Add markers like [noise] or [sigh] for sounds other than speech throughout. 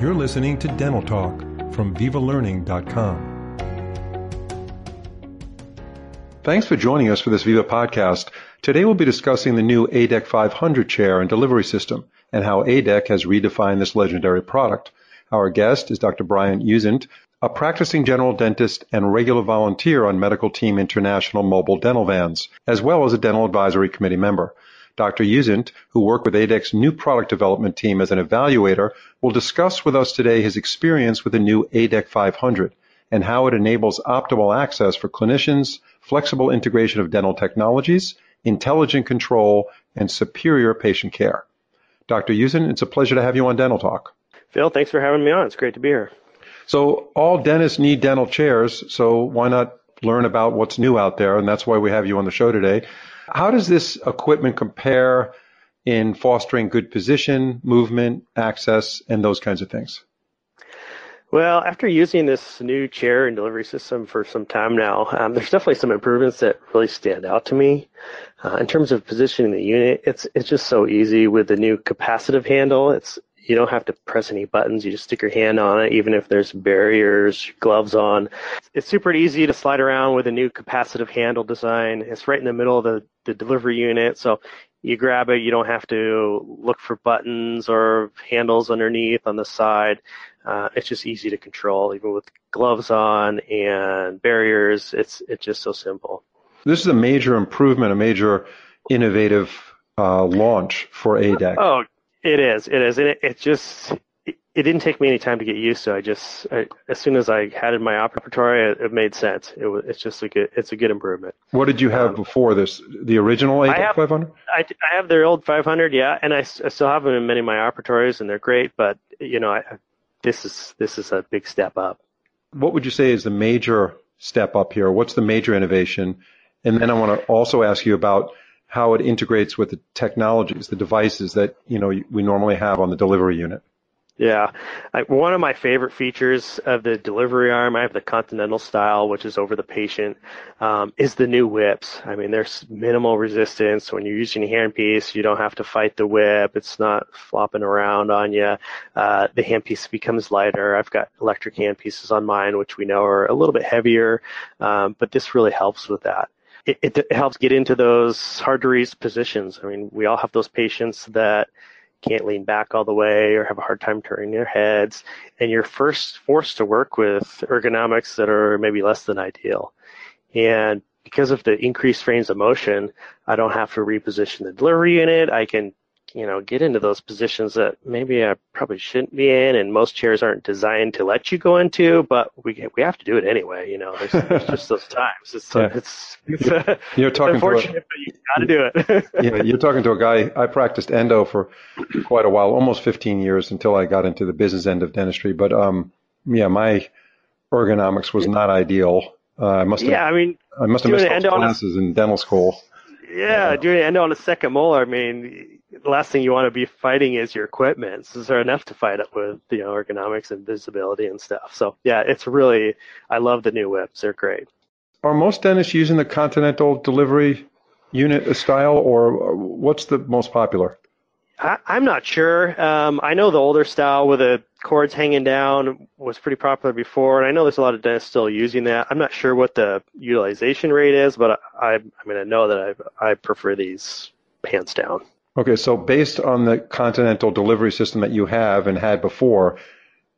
You're listening to Dental Talk from VivaLearning.com. Thanks for joining us for this Viva podcast. Today we'll be discussing the new ADEC 500 chair and delivery system and how ADEC has redefined this legendary product. Our guest is Dr. Brian Uzent, a practicing general dentist and regular volunteer on Medical Team International mobile dental vans, as well as a dental advisory committee member. Dr. Uzent, who worked with ADEC's new product development team as an evaluator, will discuss with us today his experience with the new ADEC 500 and how it enables optimal access for clinicians, flexible integration of dental technologies, intelligent control, and superior patient care. Dr. Uzent, it's a pleasure to have you on Dental Talk. Phil, thanks for having me on. It's great to be here. So all dentists need dental chairs, so why not learn about what's new out there? And that's why we have you on the show today. How does this equipment compare in fostering good position, movement, access, and those kinds of things? Well, after using this new chair and delivery system for some time now, um, there's definitely some improvements that really stand out to me. Uh, in terms of positioning the unit, it's it's just so easy with the new capacitive handle. It's you don't have to press any buttons. You just stick your hand on it, even if there's barriers, gloves on. It's super easy to slide around with a new capacitive handle design. It's right in the middle of the, the delivery unit. So you grab it, you don't have to look for buttons or handles underneath on the side. Uh, it's just easy to control, even with gloves on and barriers. It's it's just so simple. This is a major improvement, a major innovative uh, launch for ADEC. Oh, it is. It is, and it, it just it, it, didn't take me any time to get used to. I just I, as soon as I had it in my operatory, it, it made sense. It was. It's just a good. It's a good improvement. What did you have um, before this? The original ADEC 500? I, I have their old 500, yeah, and I, I still have them in many of my operatories, and they're great. But you know, I, this is this is a big step up. What would you say is the major step up here? What's the major innovation? And then I want to also ask you about how it integrates with the technologies, the devices that you know we normally have on the delivery unit. Yeah, I, one of my favorite features of the delivery arm, I have the Continental style, which is over the patient, um, is the new whips. I mean, there's minimal resistance when you're using a handpiece. You don't have to fight the whip; it's not flopping around on you. Uh, the handpiece becomes lighter. I've got electric handpieces on mine, which we know are a little bit heavier, um, but this really helps with that it, it, helps get into those hard to reach positions. I mean, we all have those patients that can't lean back all the way or have a hard time turning their heads, and you're first forced to work with ergonomics that are maybe less than ideal. And because of the increased range of motion, I don't have to reposition the delivery unit. I can you know, get into those positions that maybe I probably shouldn't be in, and most chairs aren't designed to let you go into, but we we have to do it anyway. You know, there's, there's just those [laughs] times. It's yeah. it's, it's you're, uh, you're talking unfortunate, but you got to do it. [laughs] yeah, you're talking to a guy. I practiced endo for quite a while, almost 15 years, until I got into the business end of dentistry. But um, yeah, my ergonomics was not ideal. Uh, I must have, yeah, I mean, I must have missed those classes in dental school. Yeah, doing an endo on a second molar. I mean, the last thing you want to be fighting is your equipment. So there enough to fight up with, you know, ergonomics and visibility and stuff. So yeah, it's really, I love the new whips. They're great. Are most dentists using the Continental delivery unit style or what's the most popular? I, am not sure. Um, I know the older style with the cords hanging down was pretty popular before, and I know there's a lot of dentists still using that. I'm not sure what the utilization rate is, but I, I mean, I know that I, I prefer these hands down. Okay, so based on the Continental delivery system that you have and had before,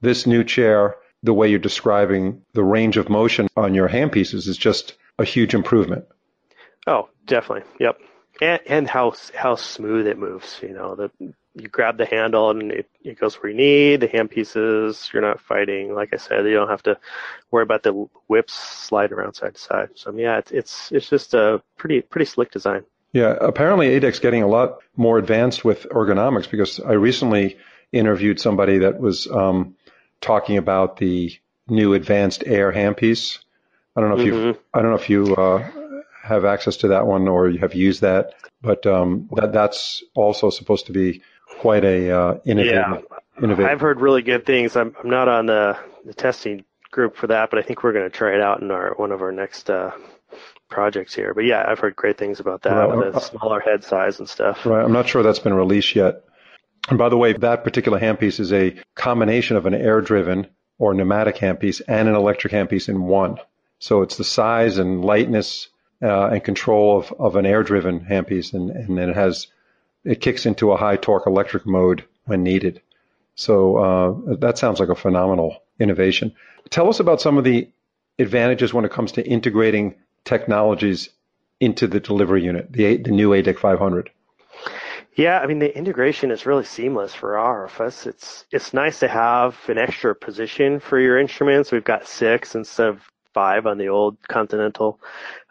this new chair, the way you're describing the range of motion on your handpieces is just a huge improvement. Oh, definitely. Yep. And, and how how smooth it moves. You know, the you grab the handle and it, it goes where you need. The handpieces, you're not fighting. Like I said, you don't have to worry about the whips sliding around side to side. So yeah, it's it's it's just a pretty pretty slick design. Yeah, apparently ADEC's getting a lot more advanced with ergonomics because I recently interviewed somebody that was um, talking about the new advanced air handpiece. I don't know if mm-hmm. you I don't know if you uh, have access to that one or you have used that, but um, that that's also supposed to be quite a uh, innovative. Yeah, innovative. I've heard really good things. I'm I'm not on the, the testing group for that, but I think we're going to try it out in our one of our next uh, projects here. But yeah, I've heard great things about that right. with a smaller head size and stuff. Right. I'm not sure that's been released yet. And by the way, that particular handpiece is a combination of an air driven or pneumatic handpiece and an electric handpiece in one. So it's the size and lightness uh, and control of, of an air driven handpiece, and, and then it has it kicks into a high torque electric mode when needed. So uh, that sounds like a phenomenal innovation. Tell us about some of the advantages when it comes to integrating technologies into the delivery unit, the, the new ADEC 500. Yeah, I mean the integration is really seamless for our office. It's it's nice to have an extra position for your instruments. We've got six instead of five on the old Continental.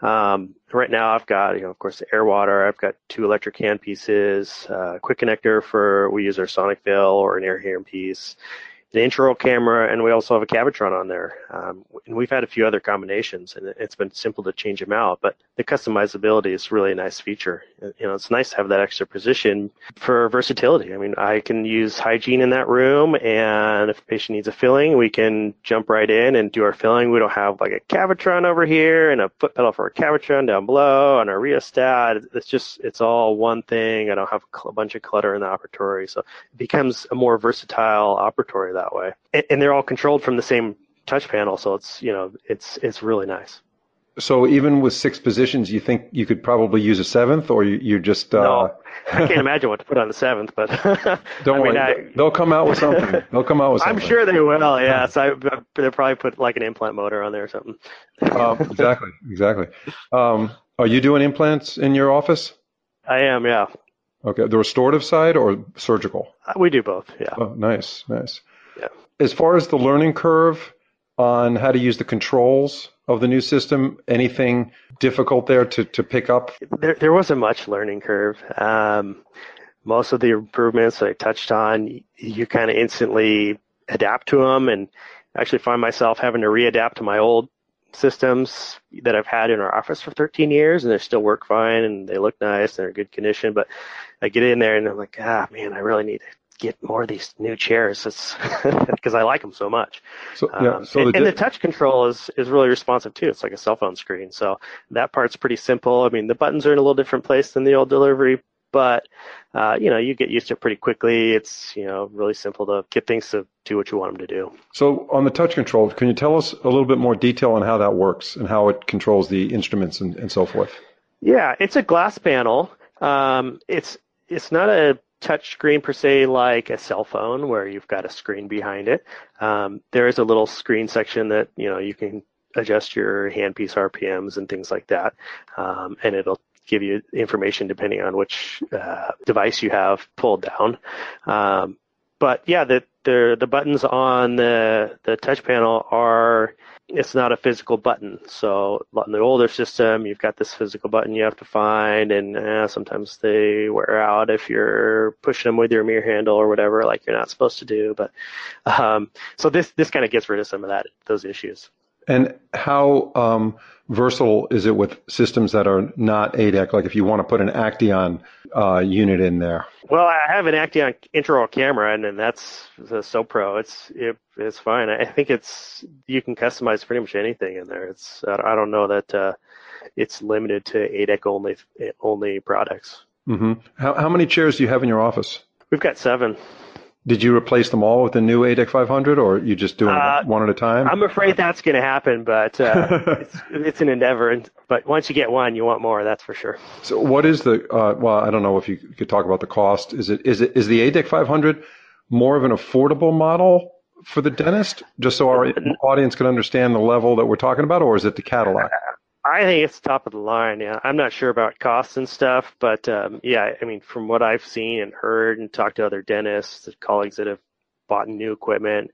Um, right now, I've got you know of course the AirWater. I've got two electric hand pieces, uh, quick connector for we use our Sonic Veil or an air hand piece, the intraoral camera, and we also have a Cavitron on there. Um, and we've had a few other combinations, and it's been simple to change them out. But the customizability is really a nice feature. You know, it's nice to have that extra position for versatility. I mean, I can use hygiene in that room, and if a patient needs a filling, we can jump right in and do our filling. We don't have like a Cavitron over here and a foot pedal for a Cavitron down below and a rheostat. It's just it's all one thing. I don't have a bunch of clutter in the operatory, so it becomes a more versatile operatory that way. And, and they're all controlled from the same touch panel, so it's you know it's it's really nice. So even with six positions, you think you could probably use a seventh, or you, you just uh... no? [laughs] I can't imagine what to put on the seventh, but [laughs] don't I worry, I, they'll come out with something. [laughs] They'll come out with something. I'm sure they will. Yes, I they'll probably put like an implant motor on there or something. uh, exactly, exactly. Um, are you doing implants in your office? I am. Yeah. Okay, the restorative side or surgical? Uh, we do both. Yeah. Oh, nice, nice. As far as the learning curve on how to use the controls of the new system, anything difficult there to, to pick up? There, there wasn't much learning curve. Um, most of the improvements I touched on, you kind of instantly adapt to them and actually find myself having to readapt to my old systems that I've had in our office for 13 years and they still work fine and they look nice and they're in good condition. But I get in there and I'm like, ah, man, I really need to get more of these new chairs. It's [laughs] because I like them so much. So, yeah, um, so and, the, and, the touch control is, is really responsive too. It's like a cell phone screen. So that part's pretty simple. I mean, the buttons are in a little different place than the old delivery, but, uh, you know, you get used to it pretty quickly. It's, you know, really simple to get things to do what you want them to do. So on the touch control, can you tell us a little bit more detail on how that works and how it controls the instruments and, and so forth? Yeah, it's a glass panel. Um, it's, it's not a touch screen per se like a cell phone where you've got a screen behind it. Um, there is a little screen section that you know you can adjust your handpiece RPMs and things like that, um, and it'll give you information depending on which uh, device you have pulled down. Um, but yeah, the, the the buttons on the the touch panel are it's not a physical button. So on the older system, you've got this physical button you have to find, and eh, sometimes they wear out if you're pushing them with your mirror handle or whatever, like you're not supposed to do. But um, so this this kind of gets rid of some of that those issues. And how um, versatile is it with systems that are not ADEC? Like if you want to put an Acteon uh, unit in there. Well, I have an Acteon intraoral camera, and, and that's the SoPro. It's it, it's fine. I think it's you can customize pretty much anything in there. It's I don't know that uh, it's limited to ADEC only only products. Mm-hmm. How how many chairs do you have in your office? We've got seven. Did you replace them all with the new ADEC 500, or you just doing uh, one at a time? I'm afraid that's going to happen, but uh, [laughs] it's, it's, an endeavor. But once you get one, you want more. That's for sure. So, what is the? Uh, well, I don't know if you could talk about the cost. Is it is it is the ADEC 500 more of an affordable model for the dentist, just so our audience can understand the level that we're talking about, or is it the Cadillac? I think it's top of the line. Yeah, I'm not sure about costs and stuff, but um, yeah, I mean, from what I've seen and heard and talked to other dentists, colleagues that have bought new equipment,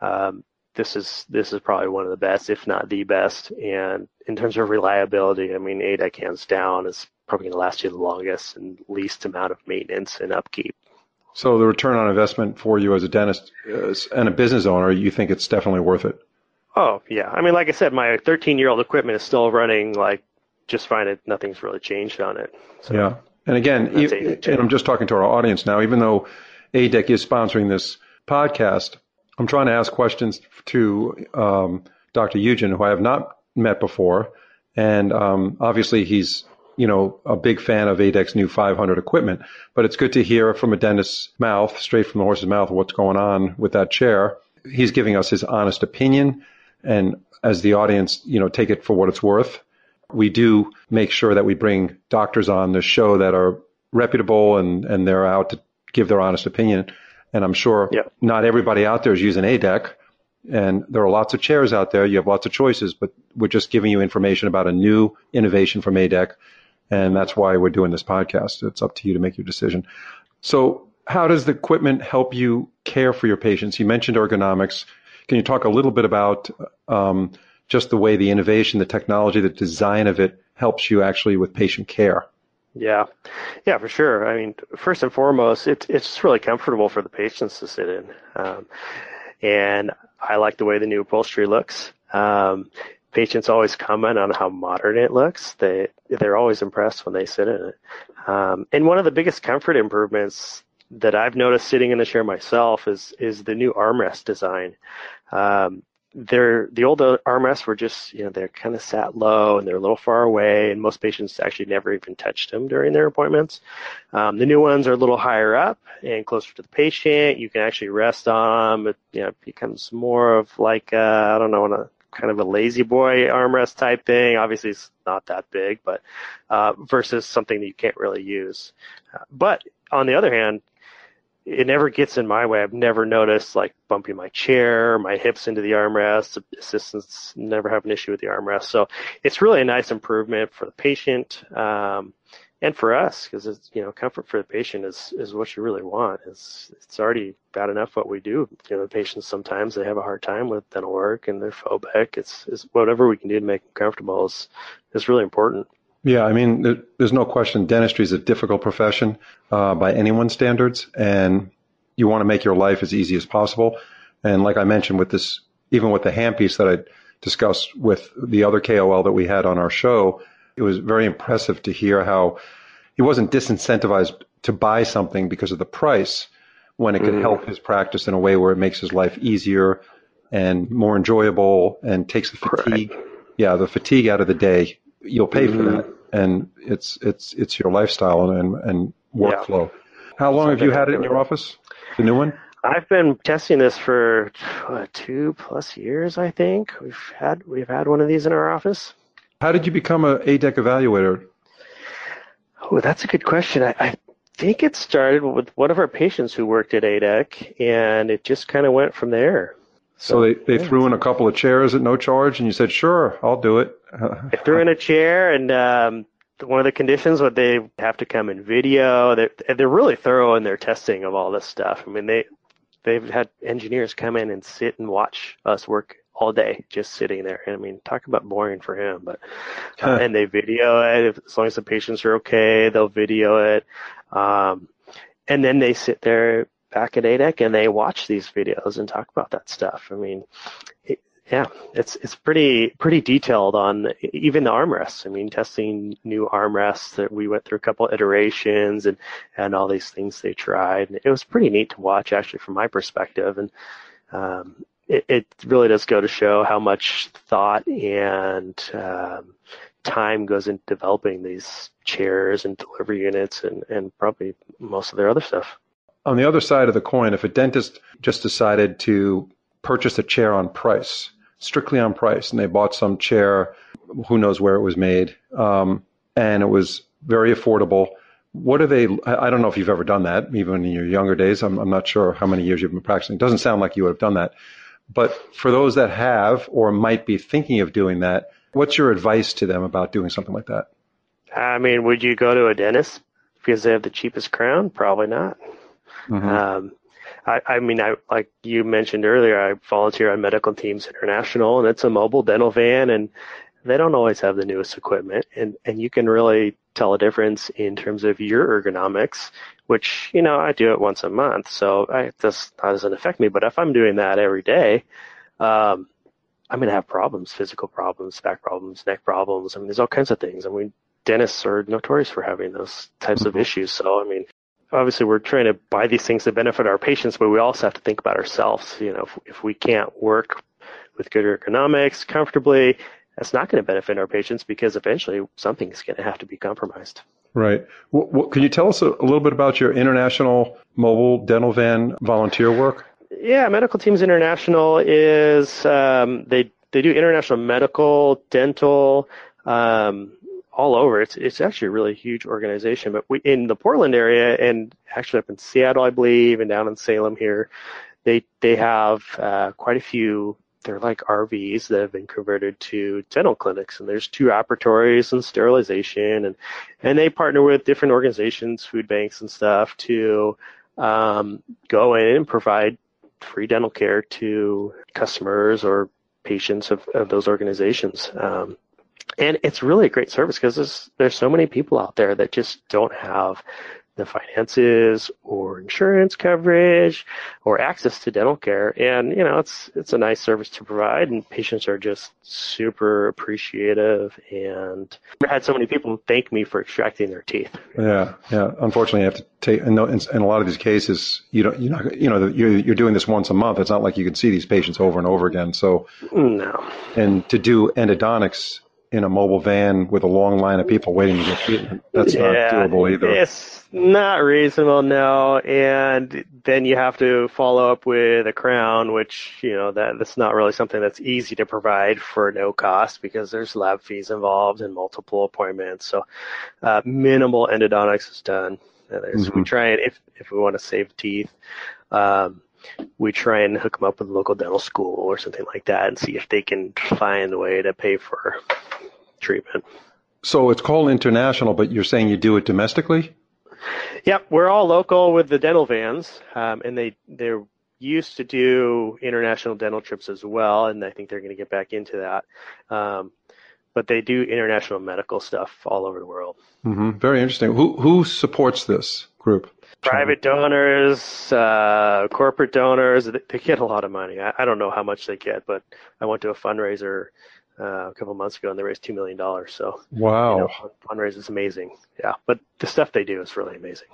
um, this is this is probably one of the best, if not the best. And in terms of reliability, I mean, ADEC hands down is probably going to last you the longest and least amount of maintenance and upkeep. So the return on investment for you as a dentist uh, and a business owner, you think it's definitely worth it? Oh yeah, I mean, like I said, my 13 year old equipment is still running like just fine. It nothing's really changed on it. So yeah, and again, and I'm just talking to our audience now. Even though ADEC is sponsoring this podcast, I'm trying to ask questions to um, Dr. Eugen, who I have not met before, and um, obviously he's you know, a big fan of ADEC's new 500 equipment, but it's good to hear from a dentist's mouth, straight from the horse's mouth, what's going on with that chair. He's giving us his honest opinion. And as the audience, you know, take it for what it's worth. We do make sure that we bring doctors on the show that are reputable and, and they're out to give their honest opinion. And I'm sure yep. not everybody out there is using ADEC. And there are lots of chairs out there. You have lots of choices, but we're just giving you information about a new innovation from ADEC. And that's why we're doing this podcast. It's up to you to make your decision. So how does the equipment help you care for your patients? You mentioned ergonomics. Can you talk a little bit about um, just the way the innovation, the technology, the design of it helps you actually with patient care? Yeah, yeah, for sure. I mean, first and foremost, it's it's really comfortable for the patients to sit in, um, and I like the way the new upholstery looks. Um, patients always comment on how modern it looks. They they're always impressed when they sit in it. Um, and one of the biggest comfort improvements that I've noticed sitting in the chair myself is is the new armrest design. Um, they're the old armrests were just you know they're kind of sat low and they're a little far away and most patients actually never even touched them during their appointments. Um, the new ones are a little higher up and closer to the patient. You can actually rest on them it you know becomes more of like uh, i don't know a kind of a La-Z-Boy armrest type thing. Obviously it's not that big but uh, versus something that you can't really use. Uh, but on the other hand it never gets in my way. I've never noticed like bumping my chair, my hips into the armrest. Assistants never have an issue with the armrest. So it's really a nice improvement for the patient um, and for us because it's you know comfort for the patient is is what you really want. It's it's already bad enough what we do. You know, the patients sometimes they have a hard time with dental work and they're phobic. It's, it's whatever we can do to make them comfortable is is really important. Yeah, I mean, there's no question dentistry is a difficult profession uh, by anyone's standards, and you want to make your life as easy as possible. And like I mentioned with this, even with the handpiece that I discussed with the other KOL that we had on our show, it was very impressive to hear how he wasn't disincentivized to buy something because of the price when it could mm. help his practice in a way where it makes his life easier and more enjoyable and takes the fatigue, right. yeah, the fatigue out of the day. You'll pay mm-hmm. for that and it's it's it's your lifestyle and and workflow. Yeah. How long have you had it in your office? The new one? I've been testing this for uh, two plus years. I think we've had we've had one of these in our office. How did you become a ADEC evaluator? Oh, that's a good question. I, I think it started with one of our patients who worked at ADEC, and it just kind of went from there. So, so they, they yeah. threw in a couple of chairs at no charge, and you said, "Sure, I'll do it." They threw in a chair, and um, one of the conditions what they have to come in video. They're they're really thorough in their testing of all this stuff. I mean, they they've had engineers come in and sit and watch us work all day, just sitting there. And I mean, talk about boring for him, but uh, and they video it as long as the patients are okay. They'll video it, um, and then they sit there back at ADEC and they watch these videos and talk about that stuff. I mean, it, yeah, it's it's pretty pretty detailed on even the armrests. I mean, testing new armrests that we went through a couple iterations and and all these things they tried. And it was pretty neat to watch actually from my perspective. And um, it, it really does go to show how much thought and um, time goes into developing these chairs and delivery units and, and probably most of their other stuff. On the other side of the coin, if a dentist just decided to purchase a chair on price, strictly on price, and they bought some chair, who knows where it was made, um, and it was very affordable. What are they? I don't know if you've ever done that, even in your younger days. I'm, I'm not sure how many years you've been practicing. It doesn't sound like you would have done that. But for those that have or might be thinking of doing that, what's your advice to them about doing something like that? I mean, would you go to a dentist because they have the cheapest crown? Probably not. Mm-hmm. Um, I, I mean, I like you mentioned earlier, I volunteer on Medical Teams International, and it's a mobile dental van, and they don't always have the newest equipment, and and you can really tell a difference in terms of your ergonomics, which you know I do it once a month, so I, this doesn't affect me. But if I'm doing that every day, um, I'm going to have problems, physical problems, back problems, neck problems. I mean, there's all kinds of things. I mean, dentists are notorious for having those types mm-hmm. of issues. So, I mean, obviously we're trying to buy these things to benefit our patients, but we also have to think about ourselves. You know, if, if we can't work with good ergonomics comfortably, that's not going to benefit our patients because eventually something's going to have to be compromised. Right. Well, can you tell us a, a little bit about your international mobile dental van volunteer work? Yeah, Medical Teams International is um, they they do international medical, dental, um, all over. It's it's actually a really huge organization. But we in the Portland area and actually up in Seattle, I believe, and down in Salem here, they they have uh, quite a few. They're like RVs that have been converted to dental clinics, and there's two operatories and sterilization, and and they partner with different organizations, food banks and stuff, to um, go in and provide free dental care to customers or patients of, of those organizations. Um, and it's really a great service because there's, there's so many people out there that just don't have the finances or insurance coverage or access to dental care. And, you know, it's, it's a nice service to provide and patients are just super appreciative. And I had so many people thank me for extracting their teeth. Yeah. Yeah. Unfortunately, you have to take, in, in a lot of these cases, you don't, you're not, you know, you're, you're doing this once a month. It's not like you can see these patients over and over again. So, no. And to do endodontics in a mobile van with a long line of people waiting to get treatment. That's yeah, not doable either. It's not reasonable, no. And then you have to follow up with a crown, which, you know, that that's not really something that's easy to provide for no cost because there's lab fees involved and multiple appointments. So uh, minimal endodontics is done. Mm-hmm. We try and if if we want to save teeth, um, we try and hook them up with a local dental school or something like that and see if they can find a way to pay for treatment. So it's called international, but you're saying you do it domestically? Yep, we're all local with the dental vans, um, and they they're used to do international dental trips as well, and I think they're going to get back into that. Um, but they do international medical stuff all over the world. Mm-hmm. Very interesting. Who who supports this group? Private donors, uh, corporate donors. They get a lot of money. I, I, don't know how much they get, but I went to a fundraiser uh, a couple months ago, and they raised two million dollars. So wow, you know, fundraise is amazing. Yeah, but the stuff they do is really amazing.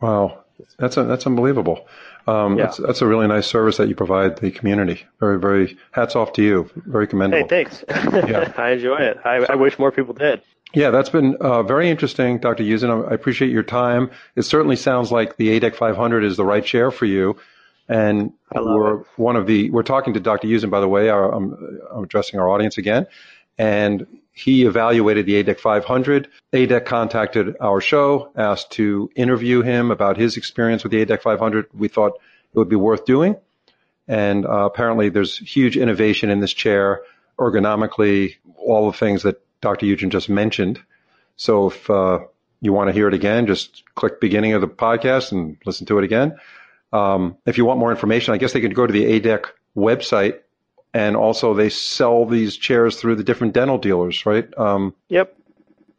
Wow, that's a, that's unbelievable. Um, yeah. that's, that's a really nice service that you provide the community. Very, very hats off to you. Very commendable. Hey, thanks. yeah. [laughs] I enjoy it. I, I wish more people did. Yeah, that's been uh, very interesting, Dr. Uzin. I appreciate your time. It certainly sounds like the ADEC 500 is the right chair for you. And we're it. one of the, we're talking to Dr. Uzin, by the way, our, I'm, I'm addressing our audience again. And he evaluated the ADEC 500. ADEC contacted our show, asked to interview him about his experience with the ADEC 500. We thought it would be worth doing. And uh, apparently there's huge innovation in this chair, ergonomically, all the things that Dr. Uzin just mentioned. So if uh, you want to hear it again, just click beginning of the podcast and listen to it again. Um, if you want more information, I guess they can go to the ADEC website, and also they sell these chairs through the different dental dealers, right? Um, yep.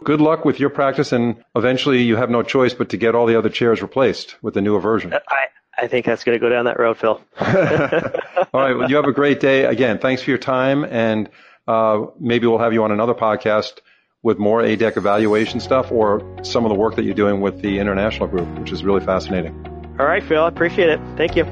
Good luck with your practice, and eventually you have no choice but to get all the other chairs replaced with the newer version. I, I think that's going to go down that road, Phil. [laughs] all right. Well, you have a great day. Again, thanks for your time, and uh, maybe we'll have you on another podcast with more ADEC evaluation stuff or some of the work that you're doing with the international group, which is really fascinating. All right, Phil. I appreciate it. Thank you.